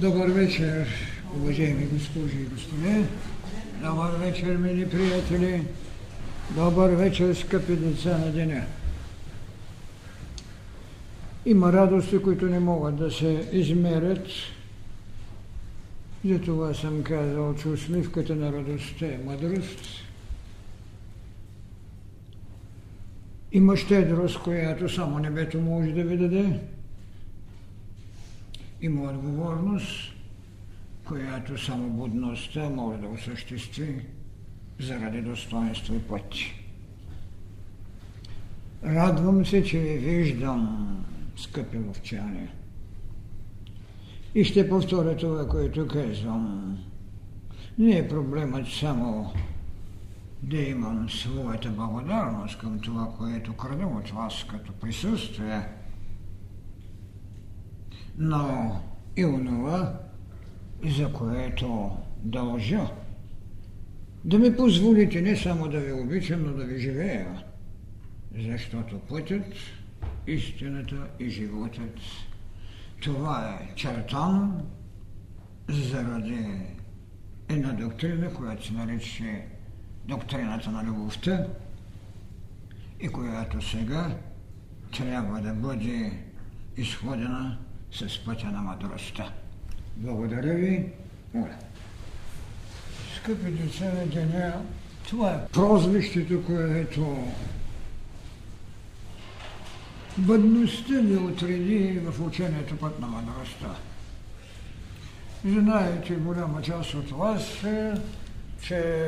Добър вечер, уважаеми госпожи и господа. Добър вечер, мили приятели. Добър вечер, скъпи деца на деня. Има радости, които не могат да се измерят. Затова съм казал, че усмивката на радостта е мъдрост. Има щедрост, която само небето може да ви даде. Има отговорност, която само будността може да осъществи заради достоинство и път. Радвам се, че ви виждам, скъпи ловчани. И ще повторя това, което казвам. Не е проблемът само да имам своята благодарност към това, което крада от вас като присъствие, но и онова, за което дължа. Да ми позволите не само да ви обичам, но да ви живея, защото пътят, истината и животът това е чертан заради една доктрина, която се нарича доктрината на любовта и която сега трябва да бъде изходена с пътя на мъдростта. Благодаря ви. Моля. Скъпи деца на деня, това е прозвището, което бъдността ни отреди в учението път на мъдростта. Знаете, голяма част от вас, е, че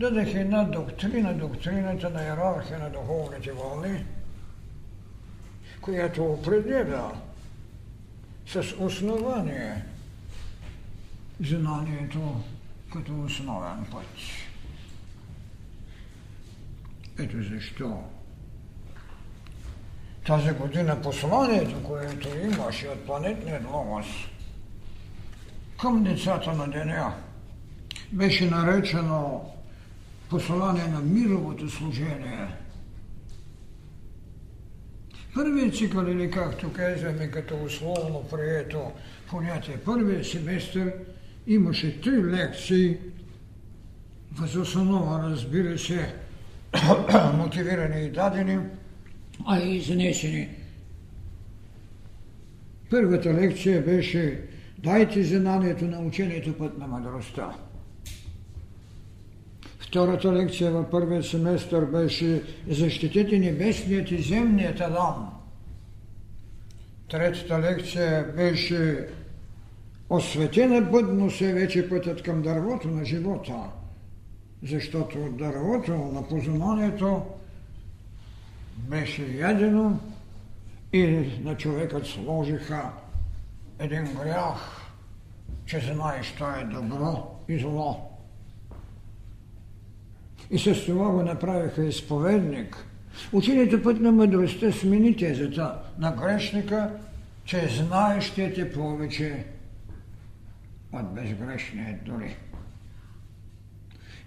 дадах една доктрина, доктрината на иерархия на духовните вълни, която определя с основание знанието като основен път. Ето защо тази година посланието, което имаше от планетният логос към децата на деня, беше наречено послание на мировото служение. Първият цикъл, или както казваме, като условно прието понятие, първият семестър имаше три лекции, възоснова, разбира се, мотивирани и дадени, а и изнесени. Първата лекция беше Дайте знанието на учението път на мъдростта. Втората лекция във първия семестър беше Защитете небесният и земният Адам. Третата лекция беше Осветена бъдно се вече пътят към дървото на живота, защото от дървото на познанието беше ядено и на човекът сложиха един грях, че знаеш, що е добро и зло. И с това го направиха изповедник. Учението път на мъдростта смени тезата на грешника, че знаещият е повече от безгрешният дори.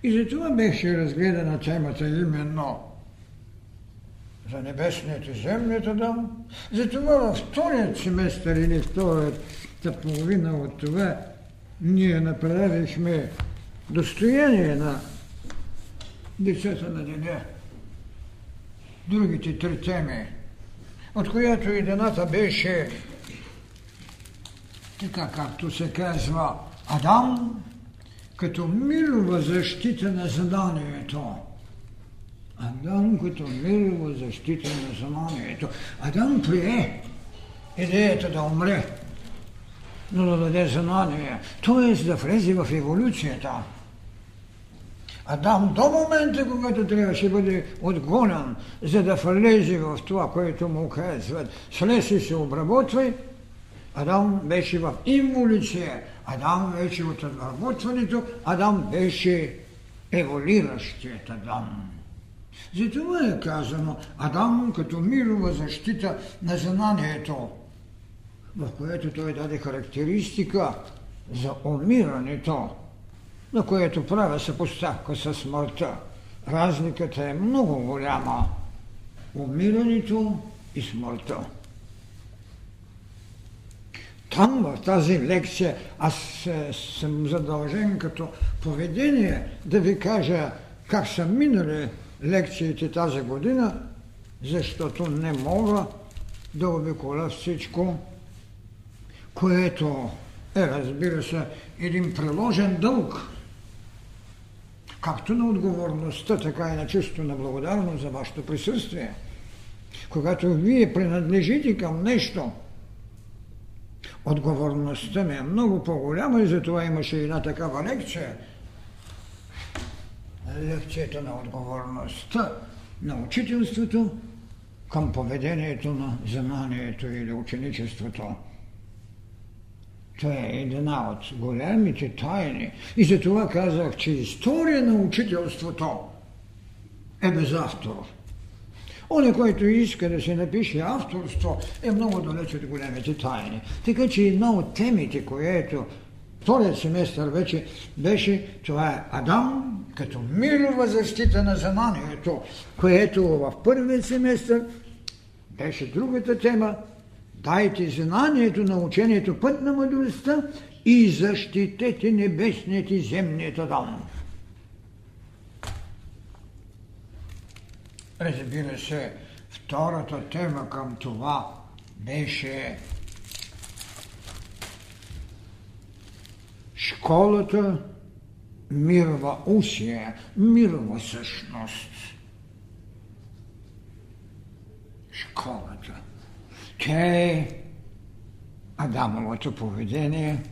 И затова беше разгледана темата именно за небесният и земният Адам. Затова във вторият семестър или втората половина от това ние направихме достояние на децата на деня. Другите три теми, от която едната беше така както се казва Адам, като милова защита на знанието. Адам като милова защита на знанието. Адам прие идеята да умре, но да даде знание, т.е. да влезе в еволюцията. Адам до момента, когато трябваше да бъде отгонен, за да влезе в това, което му казват, слез се обработвай, Адам беше в инволюция, Адам беше от отработването, Адам беше еволиращият Адам. Затова е казано Адам като мирова защита на знанието, в което той даде характеристика за умирането, на което правя съпоставка с смъртта. Разликата е много голяма. Умирането и смъртта. Там, в тази лекция, аз съм задължен като поведение да ви кажа как са минали лекциите тази година, защото не мога да обиколя всичко, което е, разбира се, един приложен дълг, както на отговорността, така и на чувство на благодарност за вашето присъствие. Когато вие принадлежите към нещо, отговорността ми е много по-голяма и затова имаше една такава лекция. Лекцията на отговорността, на учителството към поведението на знанието или ученичеството. Това е една от големите тайни. И за това казах, че история на учителството е без автор. Оне, който иска да се напише авторство, е много далеч от големите тайни. Така че една от темите, което вторият семестър вече беше, това е Адам като мирова защита на знанието, което в първият семестър беше другата тема Дайте знанието на учението път на мъдростта и защитете небесният и земният Адам. Разбира се, втората тема към това беше школата мирова усия, мирова същност. Школата. Тя е Адамовото поведение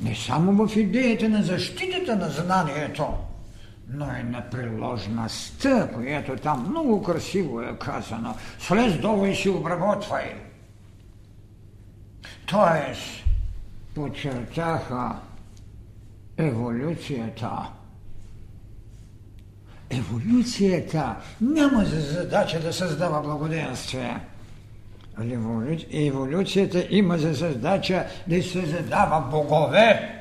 не само в идеята на защитата на знанието, но и на приложността, която там много красиво е казано. Слез долу и си обработвай. Тоест, подчертаха еволюцията. Еволюцията няма за задача да създава благоденствие. Еволюцията има за задача да създава богове.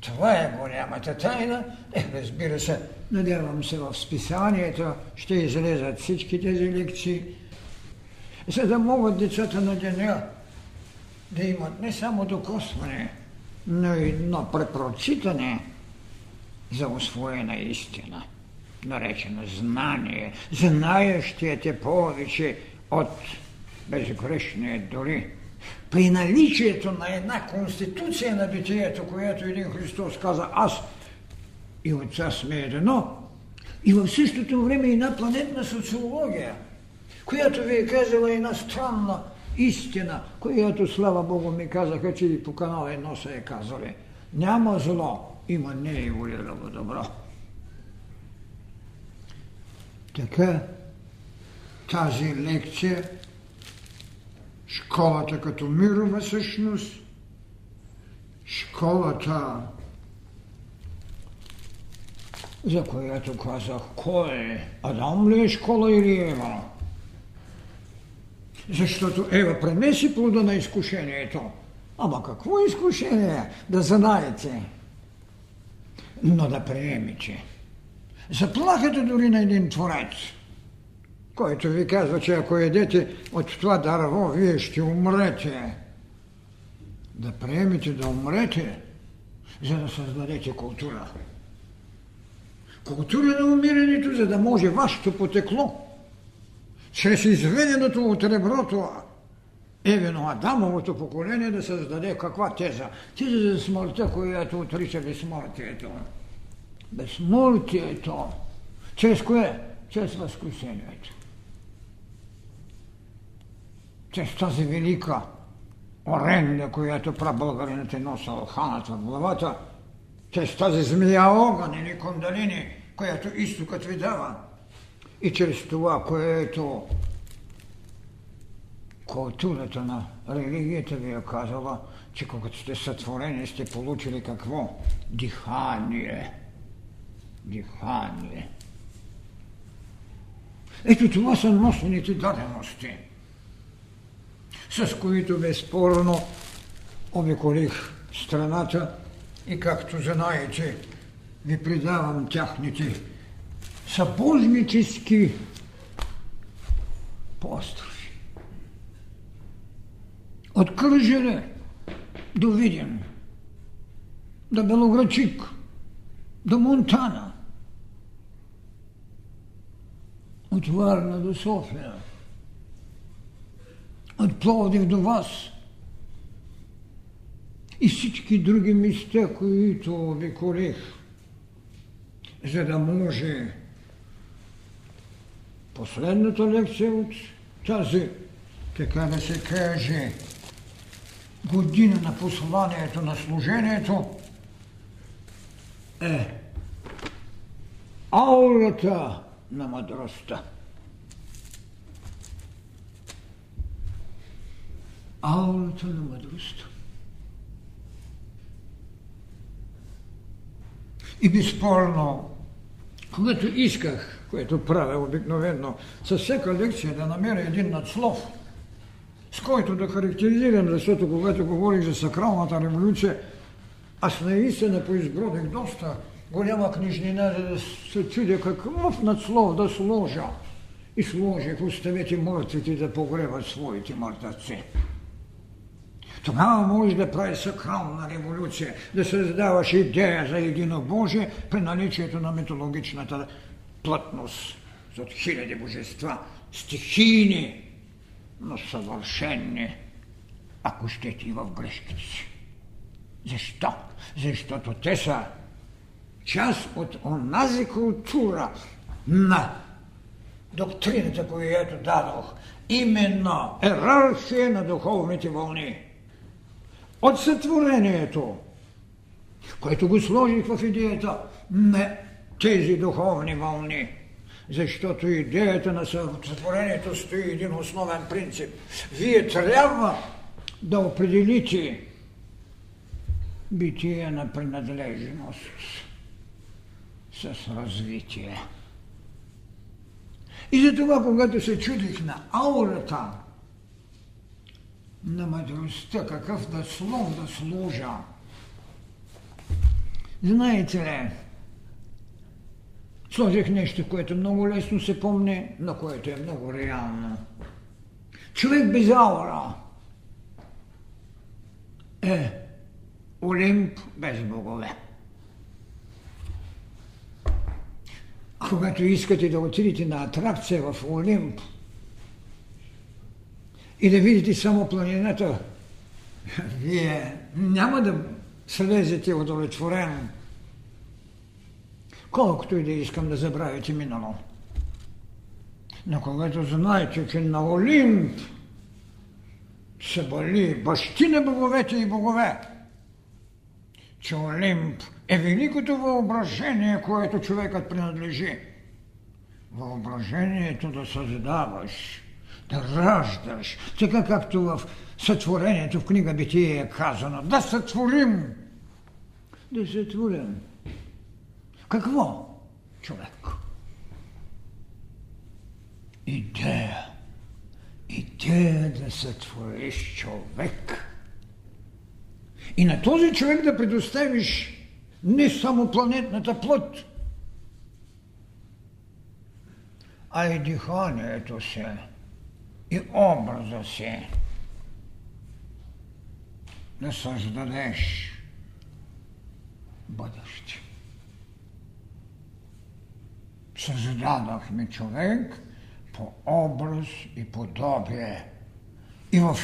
Това е голямата тайна. Е, разбира се, надявам се в списанието ще излезат всички тези лекции, за да могат децата на деня да имат не само докосване, но и едно препрочитане за освоена истина, наречено знание. Знаещият е повече от безгрешния дори. При наличието на една конституция на битието, която един Христос каза аз и отца сме едно, и в същото време една планетна социология, която ви е казала една странна истина, която, слава Богу, ми казаха, че и по канал едно са е казали. Няма зло, има не еволюирало добро. Така, тази лекция, школата като мирова същност, школата, за която казах, кой е? Адам ли е школа или Ева? Защото Ева пренеси плода на изкушението. Ама какво изкушение? Да знаете. Но да приемете. Заплахата дори на един творец, който ви казва, че ако едете от това дърво, вие ще умрете. Да приемете да умрете, за да създадете култура. Култура на умирането, за да може вашето потекло чрез изведеното от реброто Евено Адамовото поколение да създаде каква теза? Теза за смъртта, която отрича безсмъртието. Безсмъртието. Чрез кое? Чрез възкресението. Чрез тази велика оренда, която прабългарината е носил ханата в главата, чрез тази змия огън или кондалини, която изтокът ви дава, и чрез това, което културата на религията ви е казала, че когато сте сътворени, сте получили какво? Дихание. Дихание. Ето това са носените дадености, с които безспорно обиколих страната и както знаете, ви предавам тяхните събожнически построви. От Кърджере до Видин, до Белоградчик, до Монтана, от Варна до София, от Пловдив до вас и всички други места, които обиколих, за да може последната лекция от тази, така да се каже, година на посланието на служението е аурата на мъдростта. Аурата на мъдростта. И безспорно, когато исках, което правя обикновено, със всяка лекция да намеря един надслов, с който да характеризирам, защото когато говорих за сакралната революция, аз наистина поизбродих доста голяма книжнина, за да се чудя какъв надслов да сложа. И сложих, оставете мъртвите да погребат своите мъртваци. Тогава може да прави сакрална революция, да създаваш идея за едино Божие при наличието на митологичната плътност от хиляди божества, стихийни, но съвършенни, ако щете и в грешките си. Защо? Защото те са част от онази култура на доктрината, която дадох, именно ерархия на духовните вълни. От сътворението, което го сложих в идеята на тези духовни вълни, защото идеята на сътворението стои един основен принцип. Вие трябва да определите битие на принадлежност с развитие. И затова, когато се чудих на аурата на мъдростта, какъв да слов да служа, знаете ли, сложих нещо, което много лесно се помни, но което е много реално. Човек без аура е Олимп без богове. Когато искате да отидете на атракция в Олимп и да видите само планината, вие няма да слезете удовлетворен, колкото и да искам да забравите минало. Но когато знаете, че на Олимп се боли бащи на боговете и богове, че Олимп е великото въображение, което човекът принадлежи. Въображението да създаваш, да раждаш, така както в сътворението в книга Битие е казано. Да сътворим! Да сътворим. Какво? Човек. Идея. Идея да сътвориш човек – и на този човек да предоставиш не само планетната плът, а и диханието си, и образа си. Да създадеш бъдеще. Създадахме човек по образ и подобие и в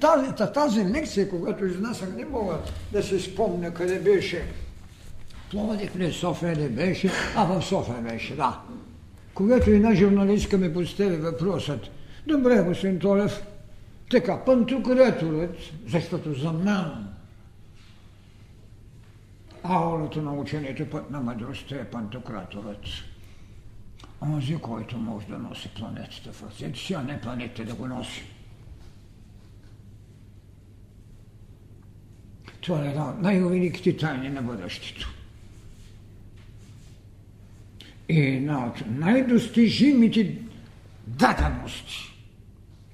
тази, тази лекция, когато изнасях, не мога да се спомня къде беше. Пловдив ли, София ли беше? А, в София беше, да. Когато една журналистка ми постави въпросът, добре, господин Толев, така, пантокреаторът, защото за мен аурата на учението път на мъдростта е пантократорът. Онзи, който може да носи планетата в ръцете си, а не планетата да го носи. Това е една от най-великите тайни на бъдещето. И една от най-достижимите дадености.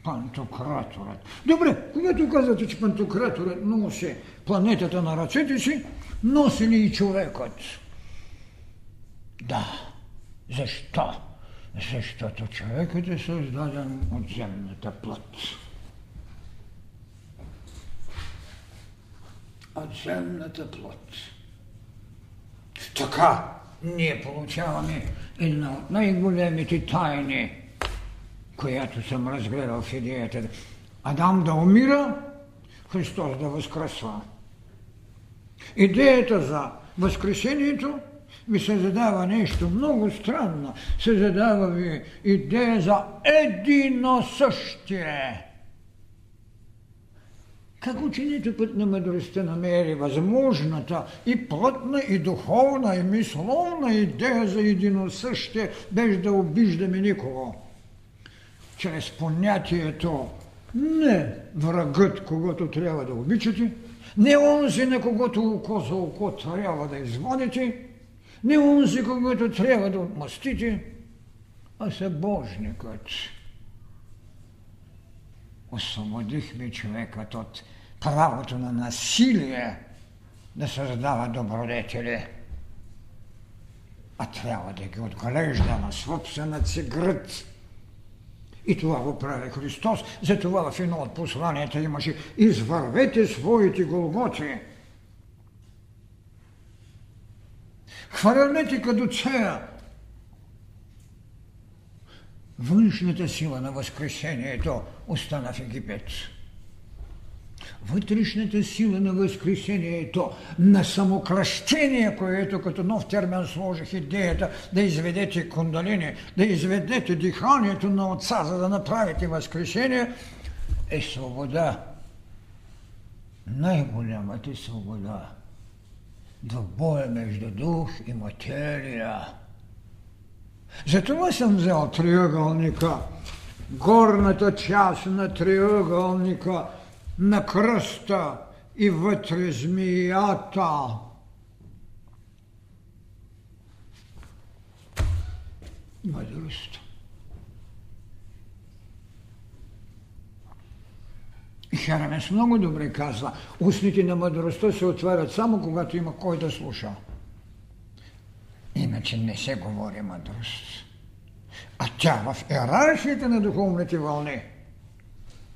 Пантократорът. Добре, когато казвате, че пантократорът носи планетата на ръцете си, носи ли и човекът? Да. Защо? Защото човекът е създаден от земната плът. от земната плод. Така ние получаваме една от най-големите тайни, която съм разгледал в идеята. Адам да умира, Христос да възкръсва. Идеята за възкресението ви се задава нещо много странно. Се задава ви идея за едино същие. Как учението път на мъдростта намери възможната и плътна, и духовна, и мисловна идея за единосъщие, без да обиждаме никого? Чрез понятието не врагът, когато трябва да обичате, не онзи, на когото око за око трябва да изводите, не онзи, когото трябва да отмъстите, а събожникът. Освободихме човекът от правото на насилие да създава добродетели, а трябва да ги отглежда на собствената си гръд. И това го прави Христос. Затова в едно от посланията имаше извървете своите голготи. Хвърлете като цея външната сила на възкресението остана в Египет. Вътрешната сила на възкресението, на самокръщение, което като нов термин сложих идеята да изведете кундалини, да изведете диханието на Отца, за да направите възкресение, е свобода. Най-голямата свобода. Двобоя между дух и материя. Затова съм взел триъгълника, горната част на триъгълника – на кръста и вътре змията. Мъдрост. И Херамес много добре казва, устните на мъдростта се отварят само когато има кой да слуша. Иначе не се говори мъдрост. А тя в иерархията на духовните вълни –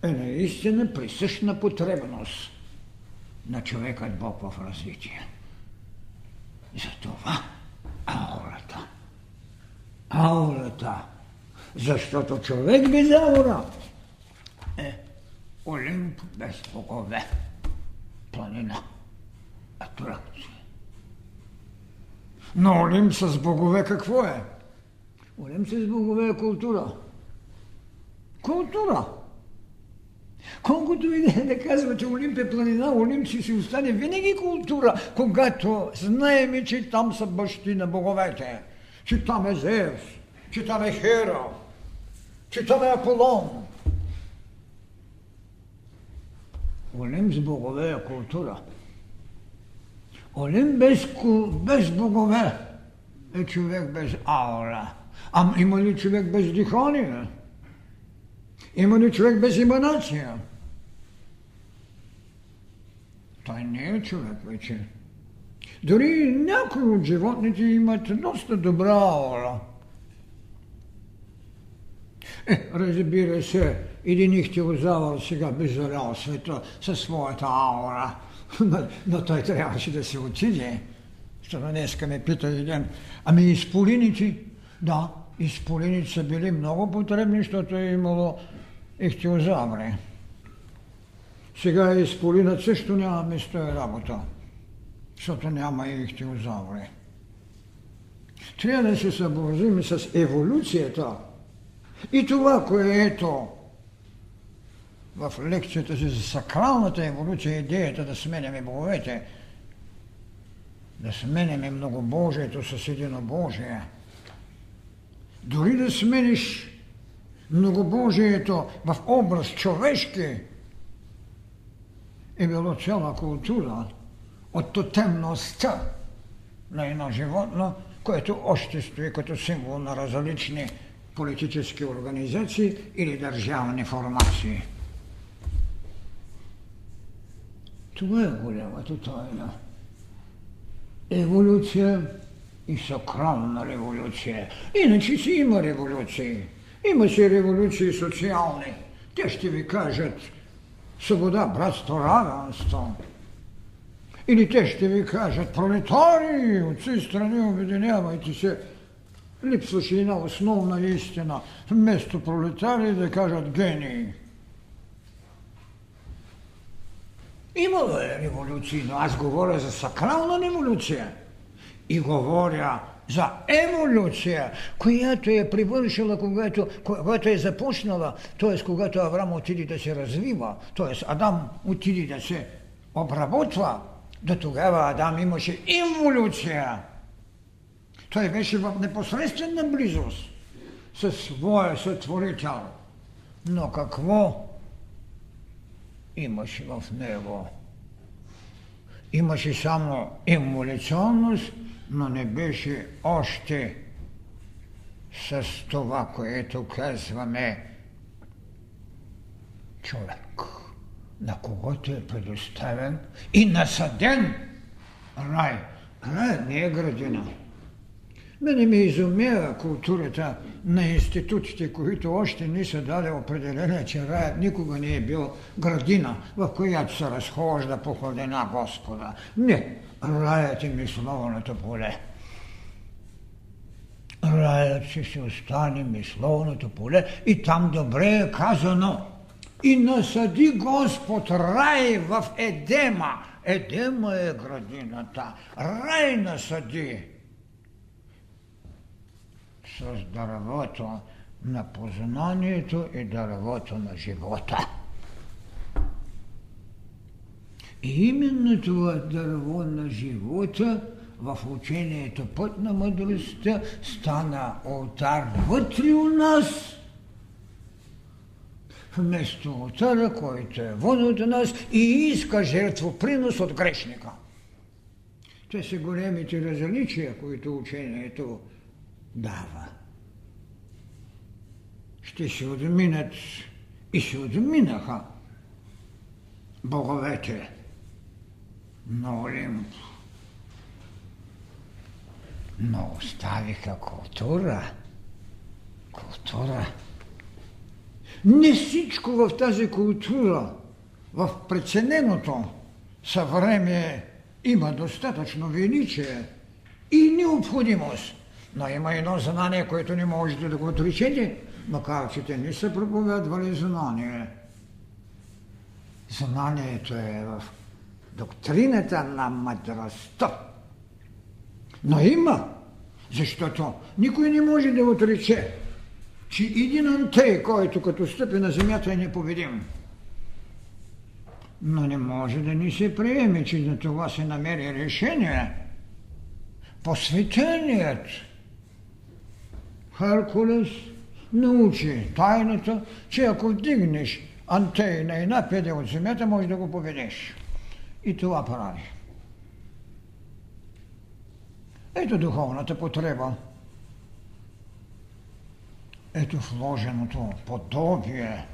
е наистина присъщна потребност на човекът Бог в развитие. Затова аурата. Аурата. Защото човек без аура е Олимп без богове. Планина. Атракция. Но Олимп с богове какво е? Олимп с богове е култура. Култура. Колкото и да, да казвате Олимп е планина, Олимп си си остане винаги култура, когато знаеме, че там са бащи на боговете, че там е Зевс, че там е Хера, че там е Аполон. Олимп с богове е култура. Олимп без, без богове е човек без аура. А има ли човек без дихание? Ли човек без иманация? Той не е човек вече. Дори някои от животните имат доста добра аура. Е, разбира се, един ихтиозавър сега би залял света със своята аура, но той трябваше да се отиде. Защото днеска ме пита един, ами изполините, да, изполините са били много потребни, защото е имало ихтиозаври. Сега изполинът също няма место и работа, защото няма и ихтиозаври. Трябва да се съобразим с еволюцията и това, което в лекцията си за сакралната еволюция идеята да сменяме боговете, да сменяме многобожието с единобожие. Дори да смениш многобожието в образ човешки е било цяла култура от тотемността на едно животно, което още стои като символ на различни политически организации или държавни формации. Това е голямата тайна. Еволюция и сакрална революция. Иначе си има революции. Има си революции социални. Те ще ви кажат свобода, братство, равенство. Или те ще ви кажат, пролетари, от всички страни обединявайте се. Липсваше една основна истина. Вместо пролетари да кажат гении. Имало е революции, но аз говоря за сакрална революция. И говоря за еволюция, която е привършила, когато, когато е започнала, т.е. когато Авраам отиде да се развива, т.е. Адам отиде да се обработва, до тогава Адам имаше инволюция. Той беше в непосредствена близост със своя сътворител. Но какво имаше в него? Имаше само емолюционност, но не беше още с това, което казваме човек, на когото е предоставен и насъден рай. Рай не е градина. Мене ми изумява културата на институтите, които още не са дали определение, че раят никога не е бил градина, в която се разхожда по хладена Господа. Не, раят е мисловното поле. Раят ще си остане мисловното поле и там добре е казано. И насъди Господ рай в Едема. Едема е градината. Рай насъди с дървото на познанието и дървото на живота. И именно това дърво на живота в учението път на мъдростта стана алтар вътре у нас, вместо алтара, който е вън от нас и иска жертвопринос от грешника. Те са големите различия, които учението дава. Ще се отминат и се отминаха боговете на Олимп. Но оставиха култура. Култура. Не всичко в тази култура, в прецененото съвремие има достатъчно величие и необходимост. Но има едно знание, което не можете да го отречете, макар че те не са проповядвали знание. Знанието е в доктрината на мъдростта. Но има, защото никой не може да отрече, че един антей, който като стъпи на земята е непобедим. Но не може да ни се приеме, че на това се намери решение. Посветеният Херкулес научи тайната, че ако вдигнеш антей на една педе от земята, може да го победиш. И това прави. Ето духовната потреба. Ето вложеното подобие,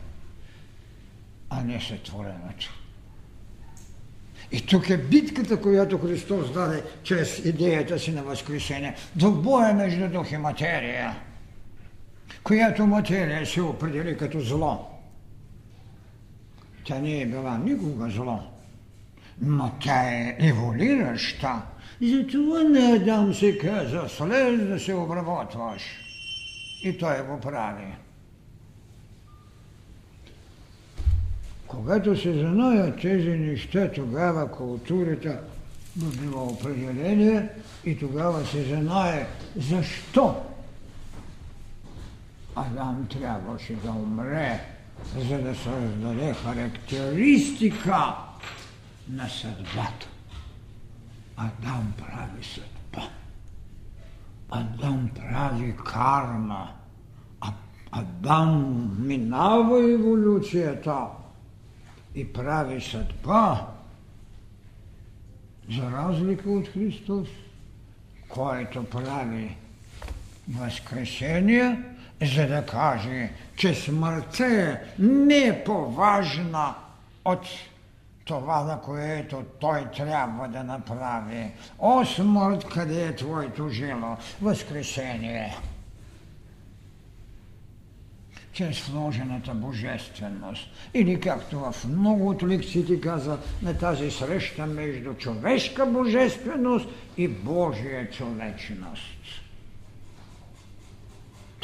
а не сътвореното. И тук е битката, която Христос даде чрез идеята си на възкресение. Двубоя между дух и материя, която материя се определи като зло. Тя не е била никога зло но тя е еволираща. Затова на Адам се каза, слез да се обработваш. И той го прави. Когато се знаят тези неща, тогава културата била определение и тогава се знае защо Адам трябваше да умре, за да създаде характеристика на съдбата. Адам прави съдба. Адам прави карма. А Адам минава еволюцията и прави съдба. За разлика от Христос, който прави възкресение, за да каже, че смъртта е не по-важна от това, на което той трябва да направи. О, смърт, къде е твоето жило? Възкресение. чрез вложената божественост. Или както в много от лекциите каза на тази среща между човешка божественост и Божия човечност.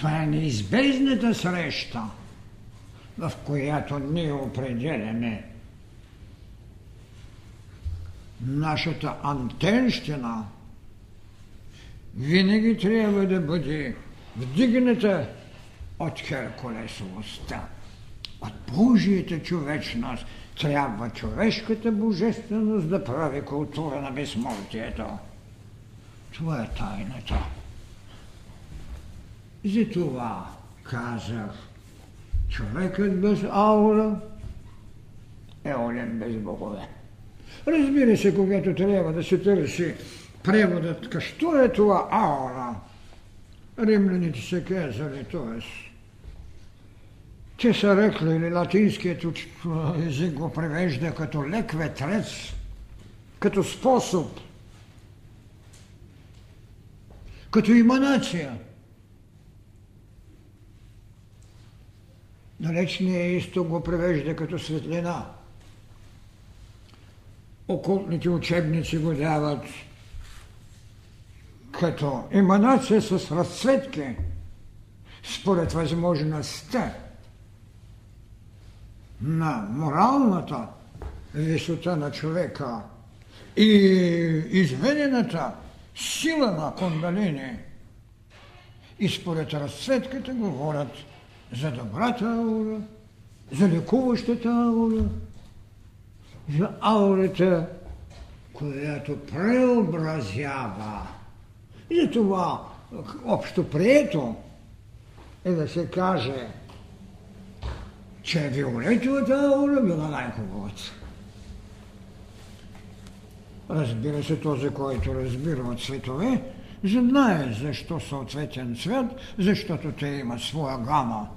Това е неизбежната среща, в която ние определяме нашата антенщина винаги трябва да бъде вдигната от Херкулесовостта, от Божията човечност. Трябва човешката божественост да прави култура на безсмъртието. Това е тайната. Затова казах, човекът без аура е олен без богове. Разбира се, когато трябва да се търси преводът, що е това аура, римляните се казали, т.е. Те са рекли, или латинският език го превежда като лек ветрец, като способ, като иманация. Далечният изток го превежда като светлина. Окултните учебници го дават като еманация с разцветки, според възможността на моралната висота на човека и изведената сила на кондалини. И според разцветката говорят за добрата аура, за лекуващата аура, за аурата, която преобразява. И за това общо прието е да се каже, че виолетовата аура била най-хубавата. Разбира се, този, който разбира от цветове, знае защо съответен цвет, защото те имат своя гама.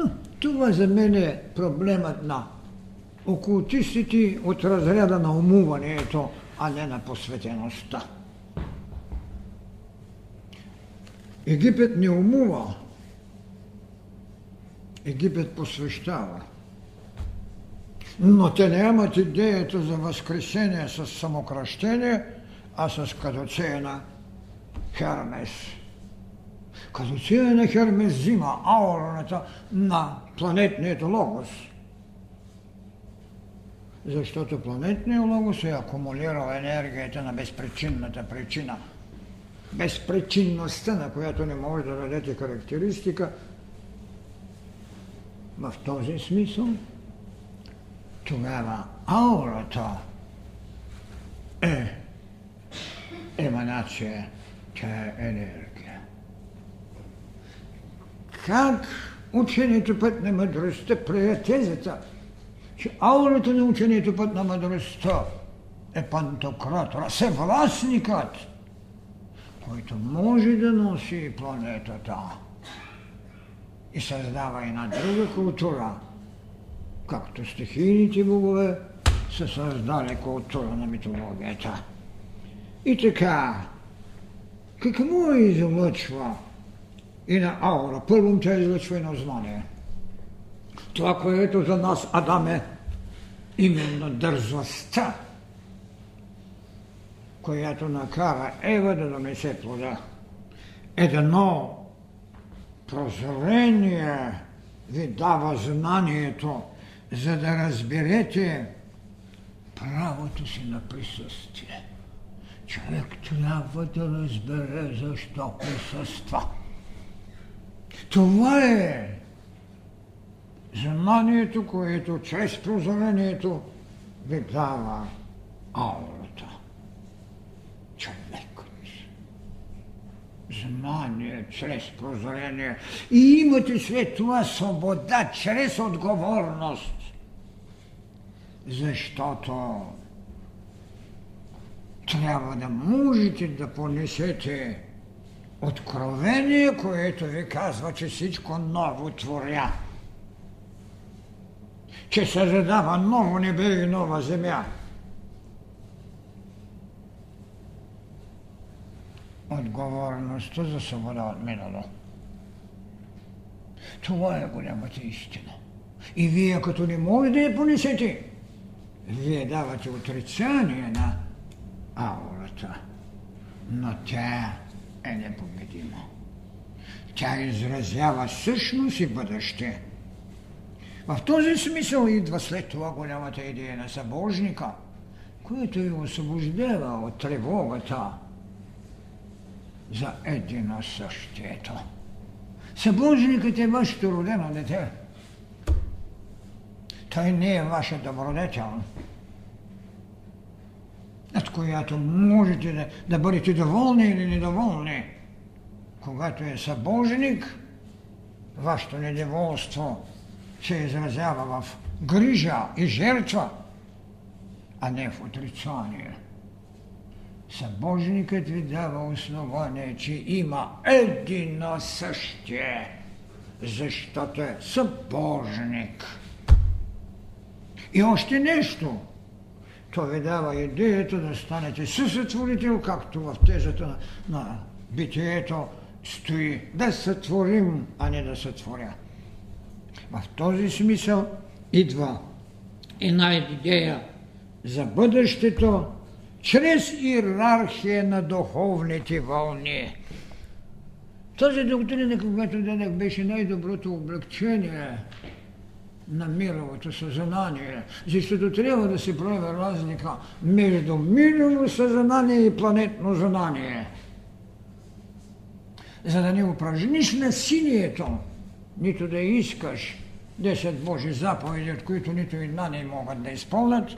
Но това за мен е проблемът на окултистите от разряда на умуването, а не на посветеността. Египет не умува, Египет посвещава. Но те нямат идеята за възкресение с самокръщение, а с кадуцея на Хермес. Кадуцея на Хермес взима аурата на планетният логос. Защото планетният логос е акумулирал енергията на безпричинната причина. Безпричинността, на която не може да дадете характеристика, в този смисъл, тогава аурата е еманация, тя е енергия. Как учението път на мъдростта прие тезата, че аурата на учението път на мъдростта е пантократора, всевластникът, който може да носи планетата и създава една друга култура, както стихийните богове са създали култура на митологията. И така, какво излъчва и на аура? Първо тя излъчва и на знание. Това, което за нас Адам е именно дързостта, която накара Ева да донесе плода. Едно прозрение ви дава знанието, за да разберете правото си на присъствие. Човек трябва да разбере защо присъства. Това е знанието, което чрез прозрението ви дава аурата. Човек знание, чрез прозрение. И имате след това свобода, чрез отговорност. Защото трябва да можете да понесете откровение, което ви казва, че всичко ново творя. Че се задава ново небе и нова земя. отговорността за свобода от минало. Това е голямата истина. И вие като не може да я понесете, вие давате отрицание на аурата. Но тя е непобедима. Тя изразява същност и бъдеще. В този смисъл идва след това голямата идея на събожника, която ви освобождава от тревогата за едино същието. Събожникът е вашето родено дете. Той не е ваша добродетел, над която можете да, да бъдете доволни или недоволни. Когато е събожник, вашето недоволство се изразява в грижа и жертва, а не в отрицание. Събожникът ви дава основание, че има едино същие, защото е събожник. И още нещо. Той ви дава идеята да станете съсътворител, както в тезата на, на битието стои да сътворим, а не да сътворя. В този смисъл идва една идея за бъдещето чрез иерархия на духовните вълни. Тази доктрина, когато дадах, беше най-доброто облегчение на мировото съзнание, защото трябва да се прави разлика между мирово съзнание и планетно знание. За да не упражниш насилието, нито да искаш 10 Божи заповеди, от които нито една не могат да изпълнят,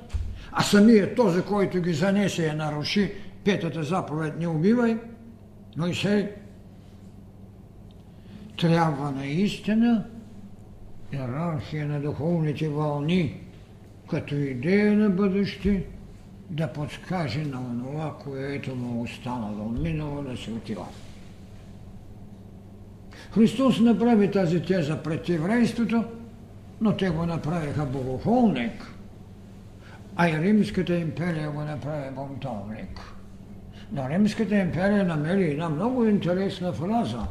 а самият този, който ги занесе и наруши петата заповед не убивай, но и сей трябва наистина иерархия на духовните вълни, като идея на бъдеще, да подскаже на онова, което му останало минало да се отива. Христос направи тази теза пред еврейството, но те го направиха богохолник, а и Римската империя го направи бунтовник. Но Римската империя намери една много интересна фраза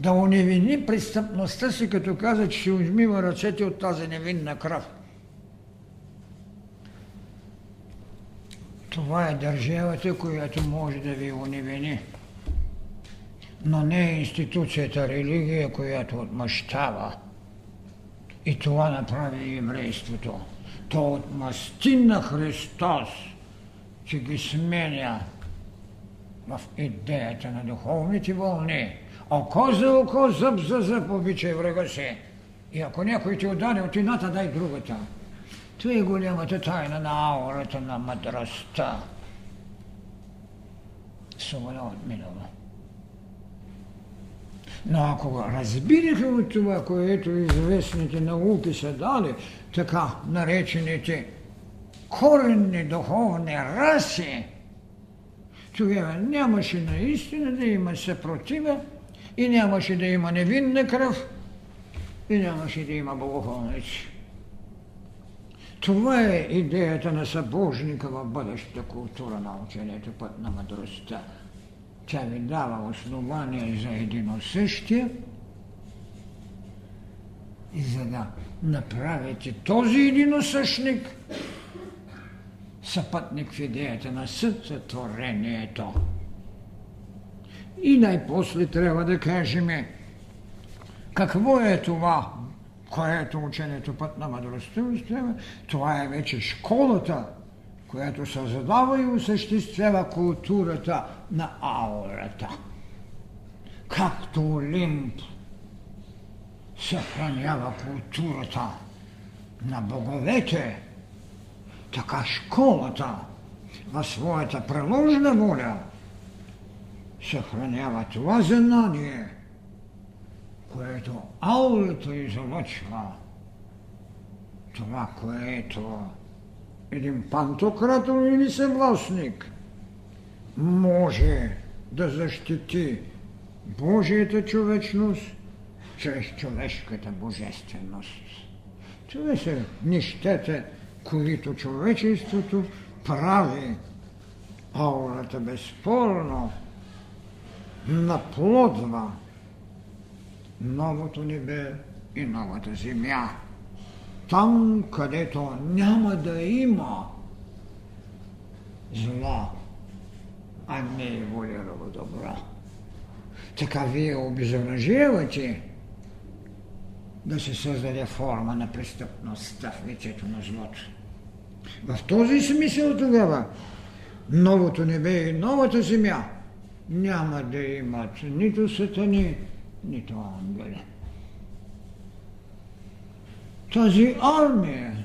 да уневини престъпността си, като каза, че ще измива ръцете от тази невинна кръв. Това е държавата, която може да ви уневини но не е институцията религия, която отмъщава. И това направи еврейството. То отмъсти на Христос, че ги сменя в идеята на духовните вълни. Око за око, зъб за зъб, обичай врага си. И ако някой ти удари от едната, дай другата. Това е голямата тайна на аурата на мъдростта. Свобода от минало. Но ако разбираха от това, което известните науки са дали, така наречените коренни духовни раси, тогава нямаше наистина да има съпротива и нямаше да има невинна кръв и нямаше да има богохолници. Това е идеята на събожника в бъдещата култура на учението, път на мъдростта. Тя ви дава основание за едино същия и за да направите този единосъщник съпътник в идеята на сътворението. И най-после трябва да кажем какво е това, което учението път на мъдростта Това е вече школата, която създава и осъществява културата на аурата. Както Олимп съхранява културата на боговете, така школата в своята преложна воля съхранява това знание, което аурата излъчва, това, което един пантократор или съвластник може да защити Божията човечност чрез човешката божественост. Това са нещата, които човечеството прави аурата безспорно наплодва новото небе и новата земя. Там, където няма да има зло, а не еволюирало добро. Така вие обезоръжевате да се създаде форма на престъпността в лицето на злото. В този смисъл тогава новото небе и новата земя няма да имат нито сатани, нито ангели. Тази армия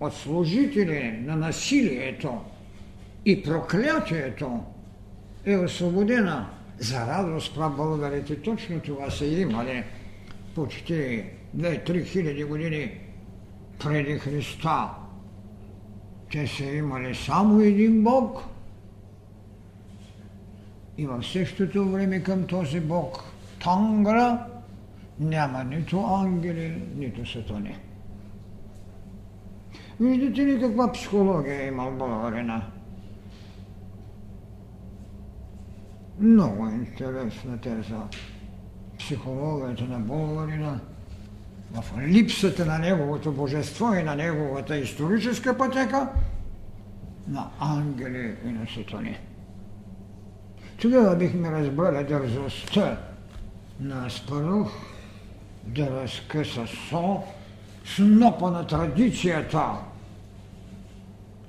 от служители на насилието и проклятието е освободена. За радост про българите точно това са имали почти 2-3 хиляди години преди Христа. Те са имали само един Бог и в същото време към този Бог Тангра няма нито ангели, нито сатани. Виждате ли каква психология има в българина? Много интересна теза. Психологията на българина в липсата на неговото божество и на неговата историческа пътека на ангели и на сатани. Тогава бихме разбрали дързостта на Аспарух да разкъса со снопа на традицията,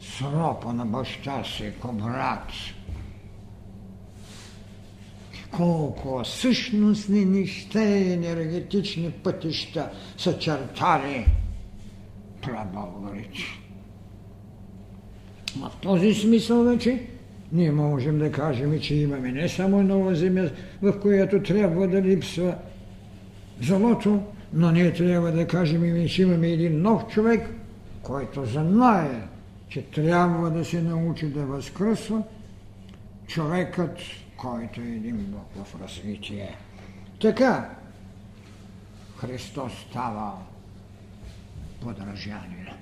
сропа на баща си, брат. Колко същностни неща и енергетични пътища са чертали прабългарите. В този смисъл вече ние можем да кажем, че имаме не само нова земя, в която трябва да липсва злото, но ние трябва да кажем, че имаме един нов човек, който знае, че трябва да се научи да възкръсва човекът, който е един Бог в развитие. Така, Христос става подражание.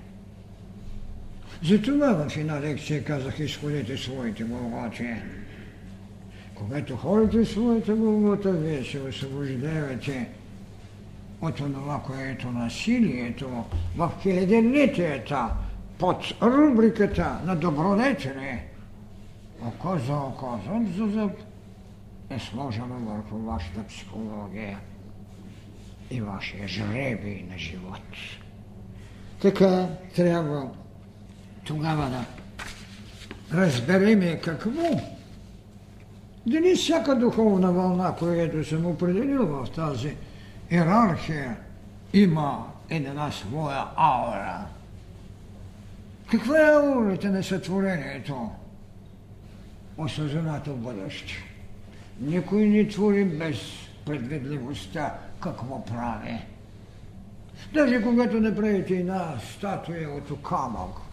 Затова в една лекция казах, изходите своите Голготи. Когато ходите своята Голгота, вие се освобождавате от това, което насилието в хилядолетията под рубриката на добродетели око за око, зъб за зъб е сложено върху вашата психология и вашия жребий на живот. Така трябва тогава да разбереме какво. Дали всяка духовна вълна, която съм определил в тази иерархия, има една своя аура. Каква е аурата на сътворението? Осъзнато бъдеще. Никой не твори без предвидливостта какво прави. Даже когато направите една статуя от камък,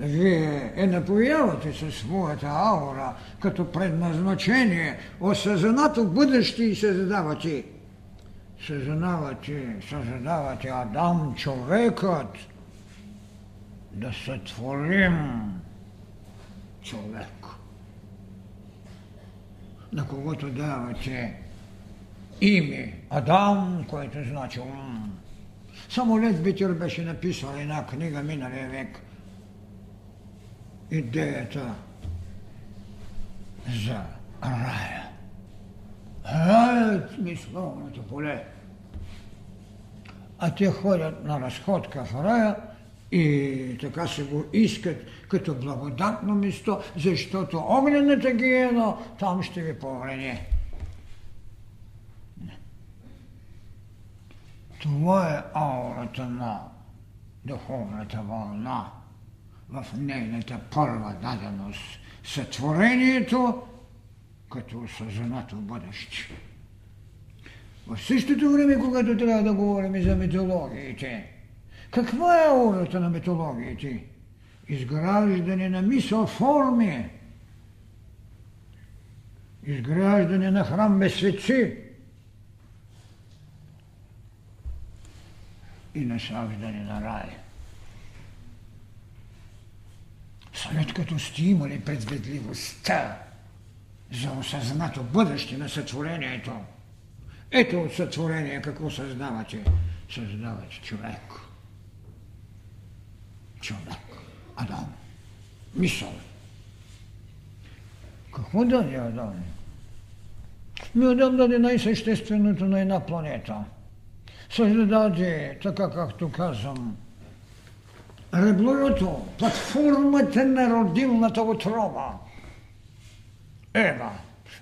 вие е напоявате със своята аура като предназначение, осъзнато бъдеще и създавате. Съзнавате, създавате Адам, човекът, да сътворим човек, на когото давате име Адам, което значи ум. Само Лед Битер беше написал една книга миналия век – идеята за рая. Раят мисловното поле. А те ходят на разходка в рая и така се го искат като благодатно место, защото огнената гиена там ще ви повреди. Това е аурата на духовната вълна в нейната първа даденост сътворението като осъзнато бъдеще. В същото време, когато трябва да говорим и за митологиите, каква е аурата на митологиите? Изграждане на мисъл форми, изграждане на храм без и насаждане на рай. След като сте имали предвидливостта за осъзнато бъдеще на сътворението, ето от сътворение какво създавате. създават човек. Човек. Адам. Мисъл. Какво даде Адам? Ми Адам даде най-същественото на една планета. Създаде, така както казвам, реблото, платформата на родилната отрова. Ева.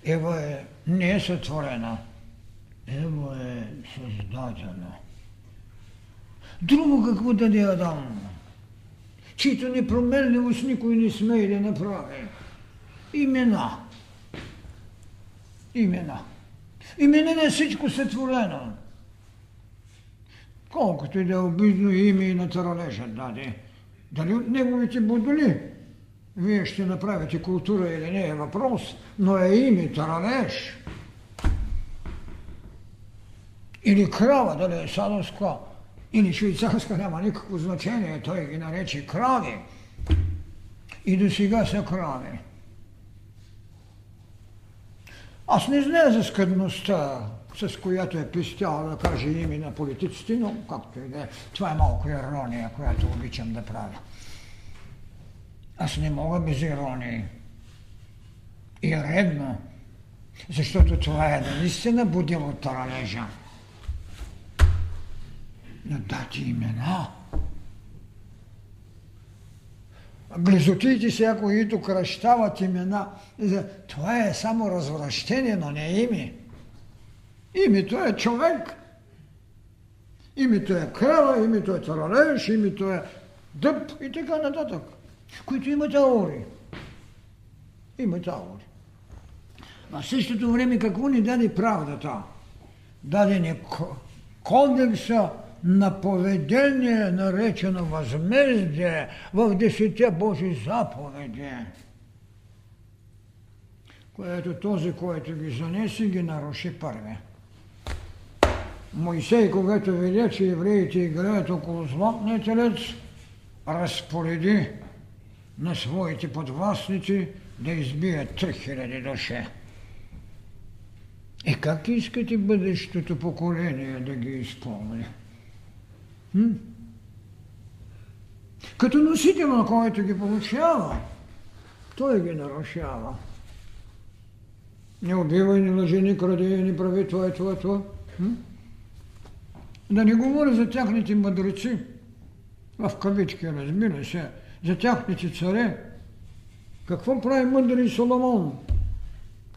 Ева е, не е сътворена. Ева е създадена. Друго какво даде Адам? Чието непроменливост никой не смее да направи. Имена. Имена. Имена на всичко сътворено. Колкото и да е обидно име и на таралежа даде. Дали от неговите будоли? Вие ще направите култура или не е въпрос, но е име таралеж. Или крава, дали е садовска, или швейцарска, няма никакво значение. Той ги нарече крави. И до сега са крави. Аз не знае за скъдността, с която е пистял да каже име на политиците, но както и да е. Това е малко ирония, която обичам да правя. Аз не мога без ирония. И е редно, защото това е наистина будило таралежа. На дати имена. Близотиите сега, които кръщават имена, това е само развращение, но не име. Името е човек. Името е крава, името е таралеж, името е дъб и така нататък, които имат аори. Имат аори. А в същото време какво ни даде правдата? Даде ни кодекса на поведение, наречено възмездие в десете Божи заповеди, което този, който ги занесе, ги наруши първи. Моисей, когато видя, че евреите играят около златния телец, разпореди на своите подвластници да избият 3000 души. И как искате бъдещото поколение да ги изпълни? Hm? Като носител, на който ги получава, той ги нарушава. Не убивай, не лъжи, не кради, не прави това и това, това. Да не говоря за тяхните мъдреци, в кавички, разбира се, за тяхните царе. Какво прави мъдри Соломон?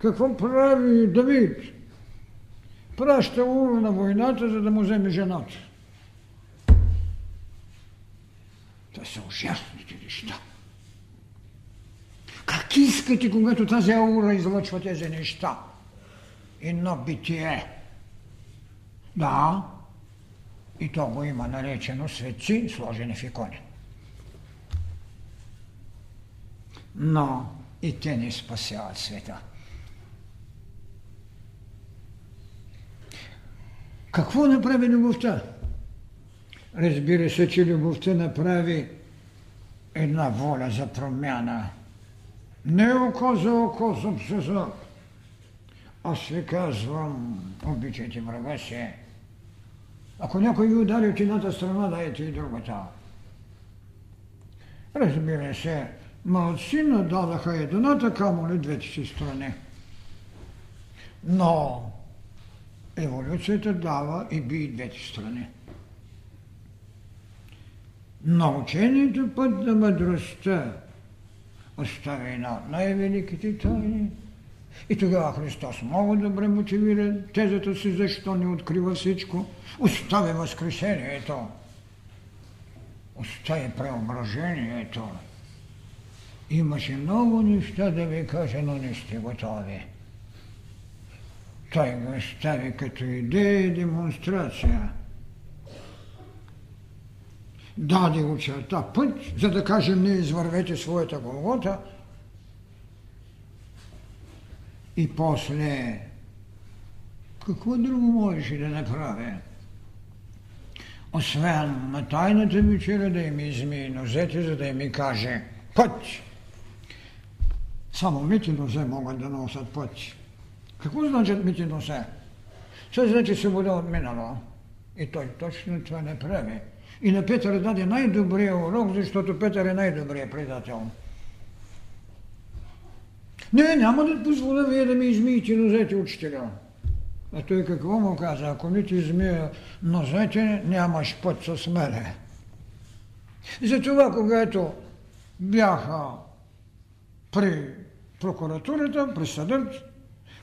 Какво прави Давид? Праща Ура на войната, за да му вземе жената. Това са ужасните неща. Как искате, когато тази аура излъчва тези неща? Едно битие. Да, и то го има наречено светци, сложени в икони. Но и те не спасяват света. Какво направи любовта? Разбира се, че любовта направи една воля за промяна. Не око за око, зъб за зъб. Аз ви казвам, обичайте врага си, ако някой ви удари от едната страна, дайте и другата. Разбира се, малцина дадаха едната, камо ли двете си страни. Но еволюцията дава и би и двете страни. Научението път на мъдростта остави на най-великите тайни – и тогава Христос много добре мотивира тезата си, защо не открива всичко. Остави възкресението. Остави преображението. Имаше много неща да ви кажа, но не сте готови. Той го остави като идея и демонстрация. Даде очерта път, за да кажем не извървете своята голгота – и после какво друго можеше да направя? Освен на тайната вечеря да им изми нозете, за да ми каже път. Само мити нозе могат да носят път. Какво значат мити нозе? Това значи свобода от минало. И той точно това не прави. И на Петър даде най-добрия урок, защото Петър е най-добрият предател. Не, няма да позволя вие да ми измиете нозете, учителя. А той какво му каза? Ако не ти измия нозете, нямаш път с мене. Затова, когато бяха при прокуратурата, при съдът,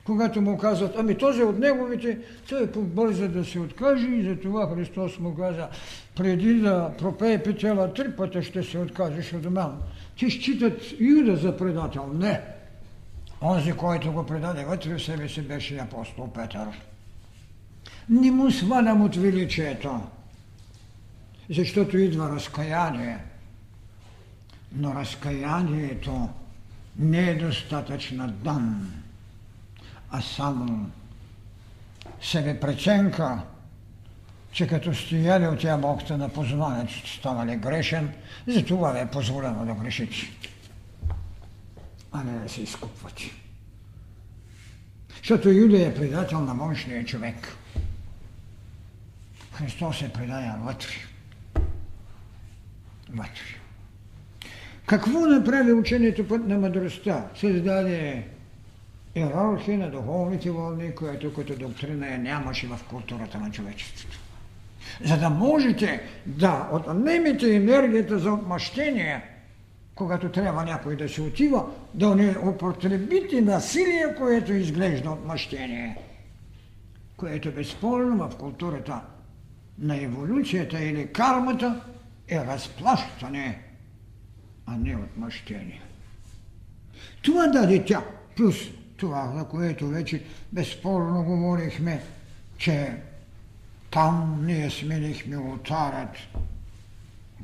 когато му казват, ами този от неговите, той побърза да се откаже и затова Христос му каза, преди да пропее петела три пъти ще се откажеш от мен. Ти считат Юда за предател. Не. Онзи, който го предаде вътре в себе си, беше апостол Петър. Не му свалям от величието, защото идва разкаяние. Но разкаянието не е достатъчна дан, а само себе преценка, че като сте яли от тя бокта на познание, че станали грешен, за това ви е позволено да грешите, а не да се изкупвате. Защото Юда е предател на мощния човек. Христос е предая вътре. Вътре. Какво направи учението път на мъдростта? Създаде иерархия на духовните вълни, която като доктрина я нямаше в културата на човечеството. За да можете да отнемете енергията за отмъщение, когато трябва някой да се отива, да не употребите насилие, което изглежда отмъщение, което безспорно в културата на еволюцията или кармата е разплащане а не отмъщение. Това даде тя, плюс това, за което вече безспорно говорихме, че там ние сменихме ултарът.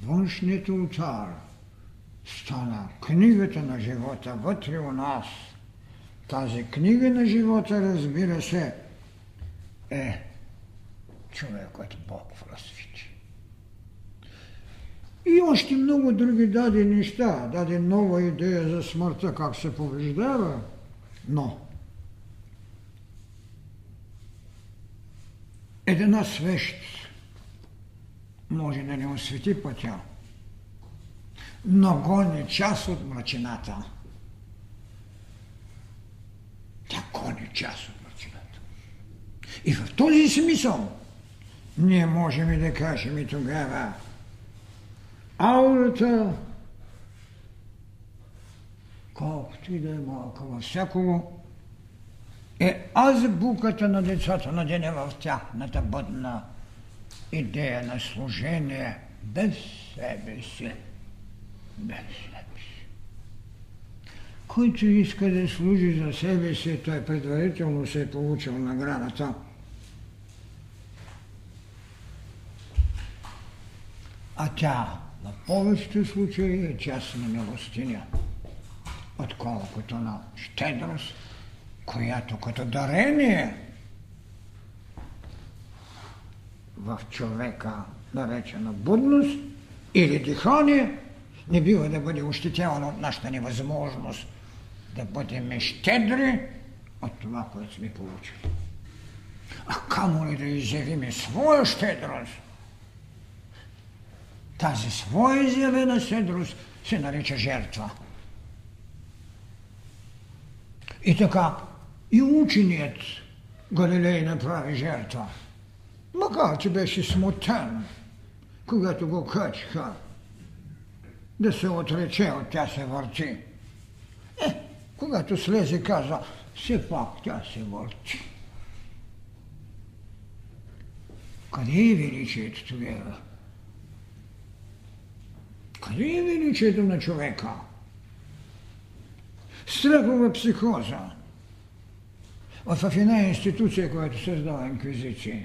Външният ултар стана книгата на живота вътре у нас. Тази книга на живота, разбира се, е човекът Бог в развитие. И още много други даде неща. Даде нова идея за смъртта, как се побеждава. Но една свещ може да не освети пътя, но гони част от мрачината. Тя гони част от мрачината. И в този смисъл ние можем и да кажем и тогава, аурата, колкото и да е малка във всякого, е азбуката на децата на деня в тяхната бъдна идея на служение без себе си. Без себе си. Който иска да служи за себе си, той предварително се е получил наградата. А тя на повечето случаи е част на милостиня, отколкото на щедрост, която като дарение в човека, наречена будност или дихание, не бива да бъде ощетявано от нашата невъзможност да бъдем щедри от това, което сме получили. А камо ли да изявиме своя щедрост – тази своя изявена седрост се нарича жертва. И така, и ученият Галилей направи жертва. Макар, че беше смутен, когато го качиха da se odreče od tjase vrti. Eh, koga tu slezi kaza, se pa tjase vrti. Kad je veličet tujega? Kad je veličet na čoveka? Strahova psihoza. Od fafine institucije koja se zdala inkviziciji.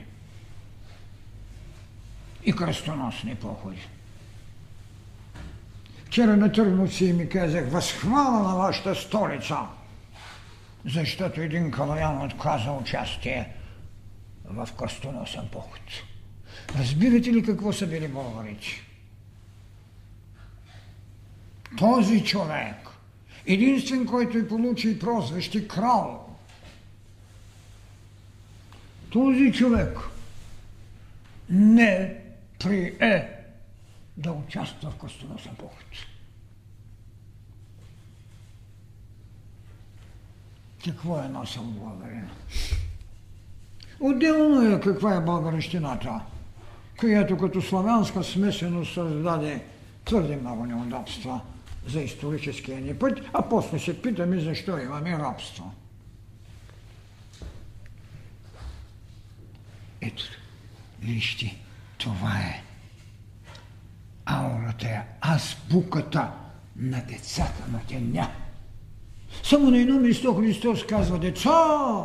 I krstonosni poholj. Вчера на Търновци ми казах, възхвала на вашата столица, защото един калаян отказа участие в кръстоносен поход. Разбирате ли какво са били българите? Този човек, единствен, който е получи прозвище крал, този човек не прие да участва в кръстоносен поход. Какво е носил българина? Отделно е каква е българищината, която като славянска смесеност създаде твърде много неудобства за историческия ни път, а после се питаме защо имаме рабство. Ето, вижте, това е аурата, е азбуката на децата на деня. Само на едно место Христос казва, деца,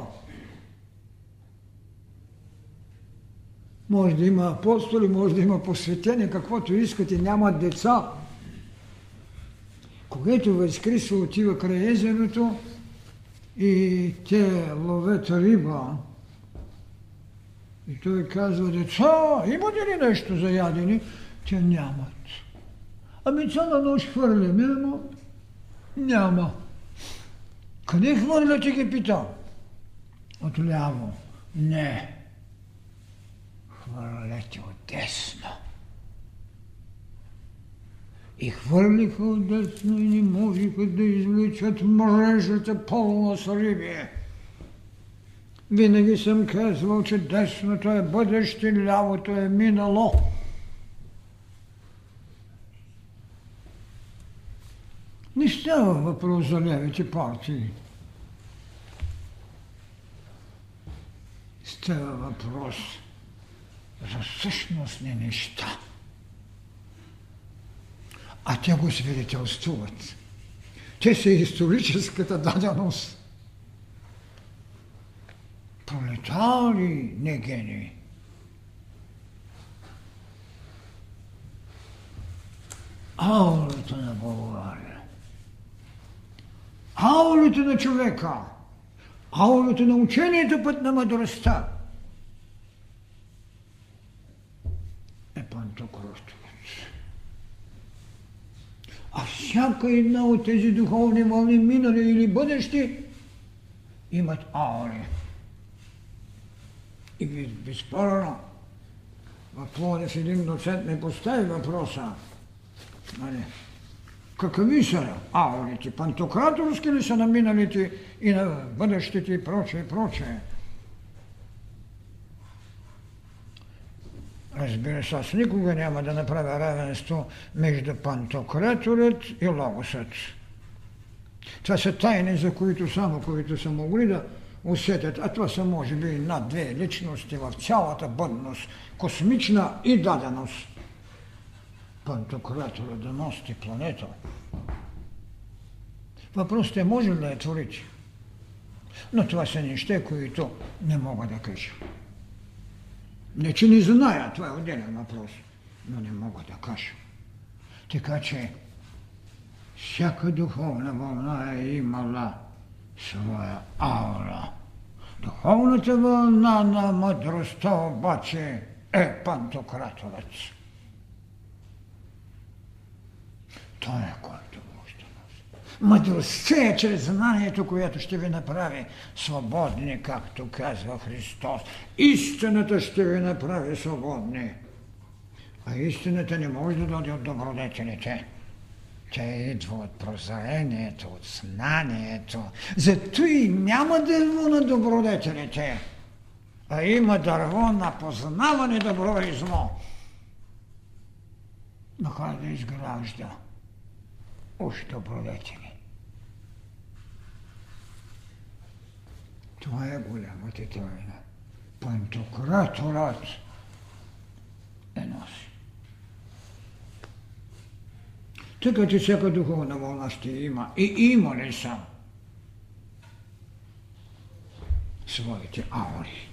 може да има апостоли, може да има посветени, каквото искате, няма деца. Когато Възкрисва отива край езерото и те ловят риба, и той казва, деца, имате ли нещо за ядене? Те нямат. Ами цяла нощ хвърляме, ама няма. Къде хвърляте ги пита? Отляво. Не. Хвърляте от десно. И хвърлиха от десно и не можеха да извличат мрежата пълна с риби. Винаги съм казвал, че десното е бъдеще, лявото е минало. Не става въпрос за левите партии. Става въпрос за същностни неща. А те го свидетелствуват. Те са историческата даденост. Пролетари, не гени. Аурата на България аулите на човека, аулите на учението път на мъдростта е пантокръстовец. А всяка една от тези духовни вълни, минали или бъдещи, имат аури. И безспорно, в Плодев един доцент не постави въпроса, нали, какви са аурите? Пантократорски ли са на миналите и на бъдещите и прочее, прочее? Разбира се, аз никога няма да направя равенство между пантократорът и логосът. Това са тайни, за които само които са могли да усетят, а това са може би над две личности в цялата бъдност, космична и даденост пантократора да носи планета. Въпросът е може ли да я творите? Но това са неща, които не мога да кажа. Не, че не зная, това е отделен въпрос, но не мога да кажа. Така че всяка духовна вълна е имала своя аура. Духовната вълна на мъдростта обаче е пантократорът. Той е който може. Мъдростта е чрез знанието, което ще ви направи свободни, както казва Христос. Истината ще ви направи свободни. А истината не може да дойде от добродетелите. Тя идва от прозрението, от знанието. Зато и няма дърво на добродетелите, а има дърво на познаване добро и зло. Но да изгражда уж добродетели. Това е голямата тайна. Пантократорът е носи. Така че всяка духовна вълна ще има. И има ли са своите аури.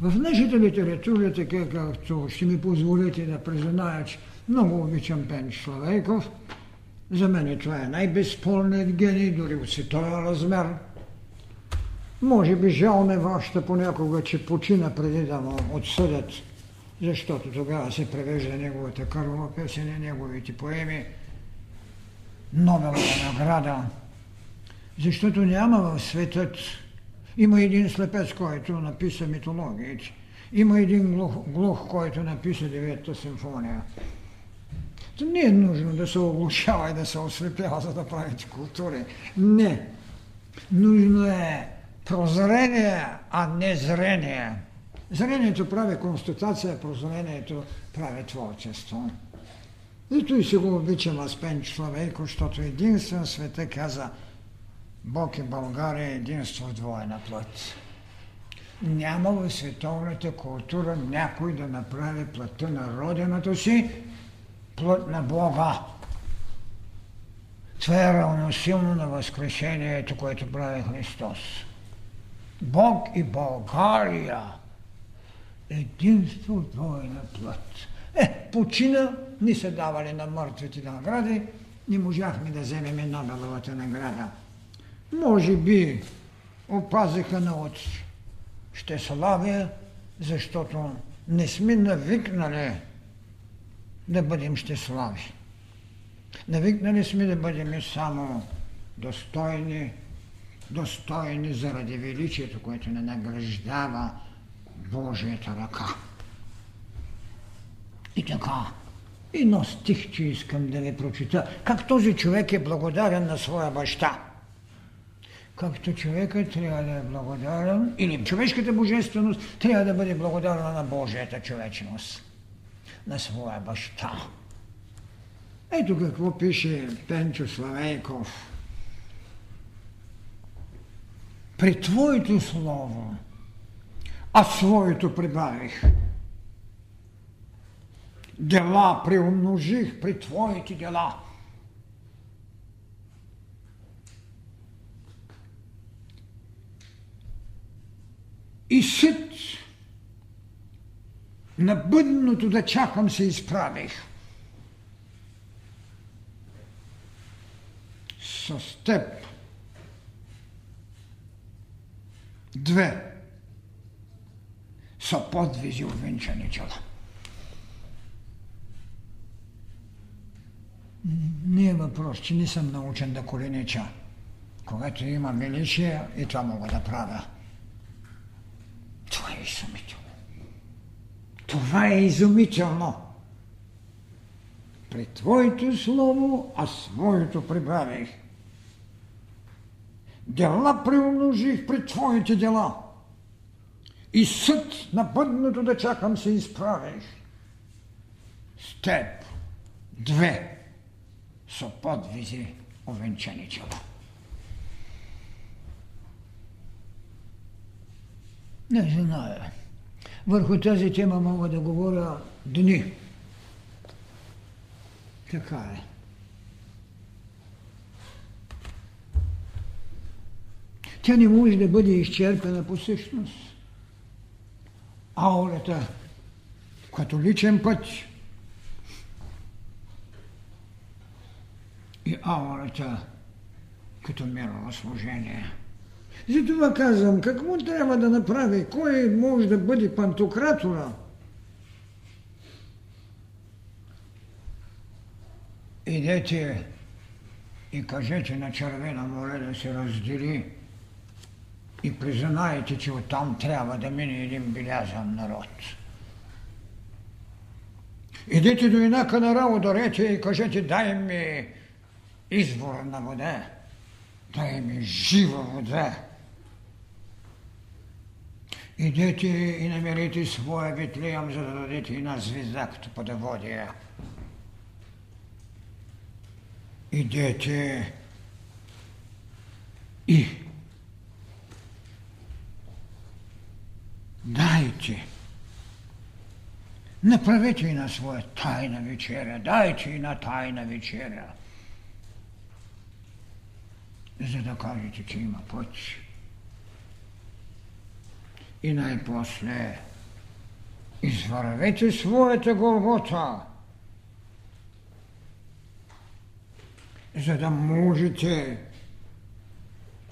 В нашата литература, така както ще ми позволите да призная, че много обичам Пен Славейков. За мен това е най-безспорният гений, дори от световен размер. Може би жал ме вашата понякога, че почина преди да му отсъдят, защото тогава се превежда неговата кървава песен и неговите поеми. Нобелова награда. Защото няма в светът. Има един слепец, който написа митологиите. Има един глух, глух който написа девета симфония. Не е нужно да се оглушава и да се ослепява, за да правите култури. Не. Нужно е прозрение, а не зрение. Зрението прави констатация, прозрението прави творчество. Зато и си го обичам аз Пенч Славейко, защото единствен света каза Бог и България е единство в двойна плът. Няма в световната култура някой да направи плътта на родината си плът на Бога. Това е равносилно на възкрешението, което прави Христос. Бог и България единство двойна плът. Е, почина, ни се давали на мъртвите награди, не можахме да вземем Нобеловата награда. Може би опазиха на от ще славя, защото не сме навикнали да бъдем щеслави. Навикнали сме да бъдем само достойни, достойни заради величието, което не награждава Божията ръка. И така, едно стихче искам да ви прочита. Как този човек е благодарен на своя баща. Както човекът трябва да е благодарен, или човешката божественост трябва да бъде благодарна на Божията човечност, на своя баща. Ето какво пише Пенчо Славейков. При Твоето Слово, а своето прибавих – дела приумножих при Твоите дела. И сит на бъдното да чакам се изправих. С теб. Две са подвизи увенчани чела. Не е въпрос, че не съм научен да коленича. Когато има величие, и това мога да правя. Това е изумително. Това е изумително. При Твоето слово, а своето прибавих. Дела приумножих при Твоите дела. И съд на бъдното да чакам се изправих. С Теб. Две са подвизи овенчани чела. Не знае. Върху тази тема мога да говоря дни. Така е. Тя не може да бъде изчерпена по същност. Аурата, като личен път, и аурата като мирово служение. Затова казвам, какво трябва да направи, кой може да бъде пантократора? Идете и кажете на Червена море да се раздели и признаете, че оттам трябва да мине един белязан народ. Идете до инака на Раудорете и кажете, дай ми извор на вода, дай ми жива вода. Идете и намерите своя Витлеем, за да дадете една звезда като подоводия. Идете и дайте. Направете и на своя тайна вечеря, дайте и на тайна вечеря за да кажете, че има път. И най-после извървете своята Голгота, за да можете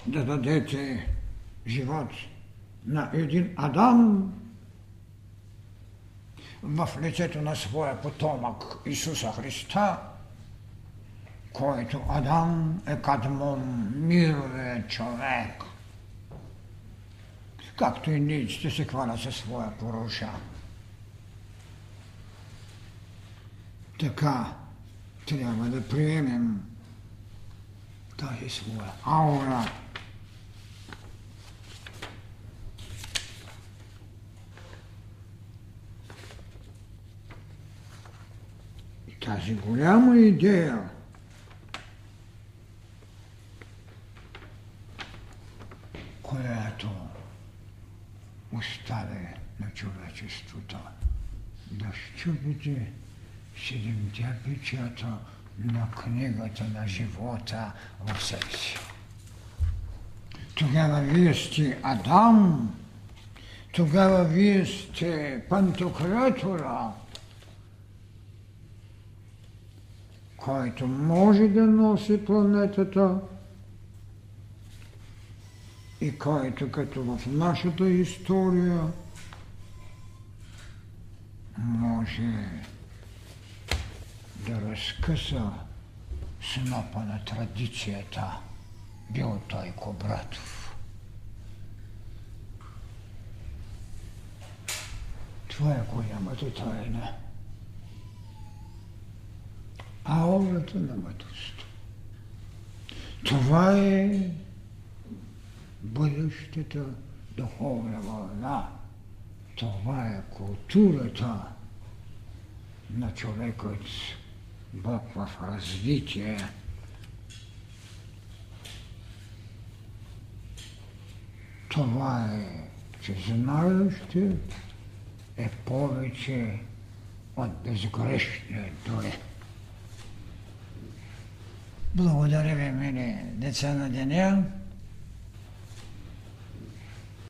да дадете живот на един Адам в лицето на своя потомък Исуса Христа, който Адам е кадмон, мировия човек, както и ниците се хванат със своя поруша. Така трябва да приемем тази своя аура. Тази голяма идея която оставя на човечеството да щупите седемте печата на книгата на живота в себе. Тогава вие сте Адам, тогава вие сте пантократора, който може да носи планетата и който като в нашата история може да разкъса снопа на традицията, бил той Кобратов. Това е голямата тайна. Аурата на мъдростта. Това е бъдещата духовна вълна. Това е културата на човекът Бог в развитие. Това е, че знаещи е повече от безгрешния дори. Благодаря ви, мили деца на деня.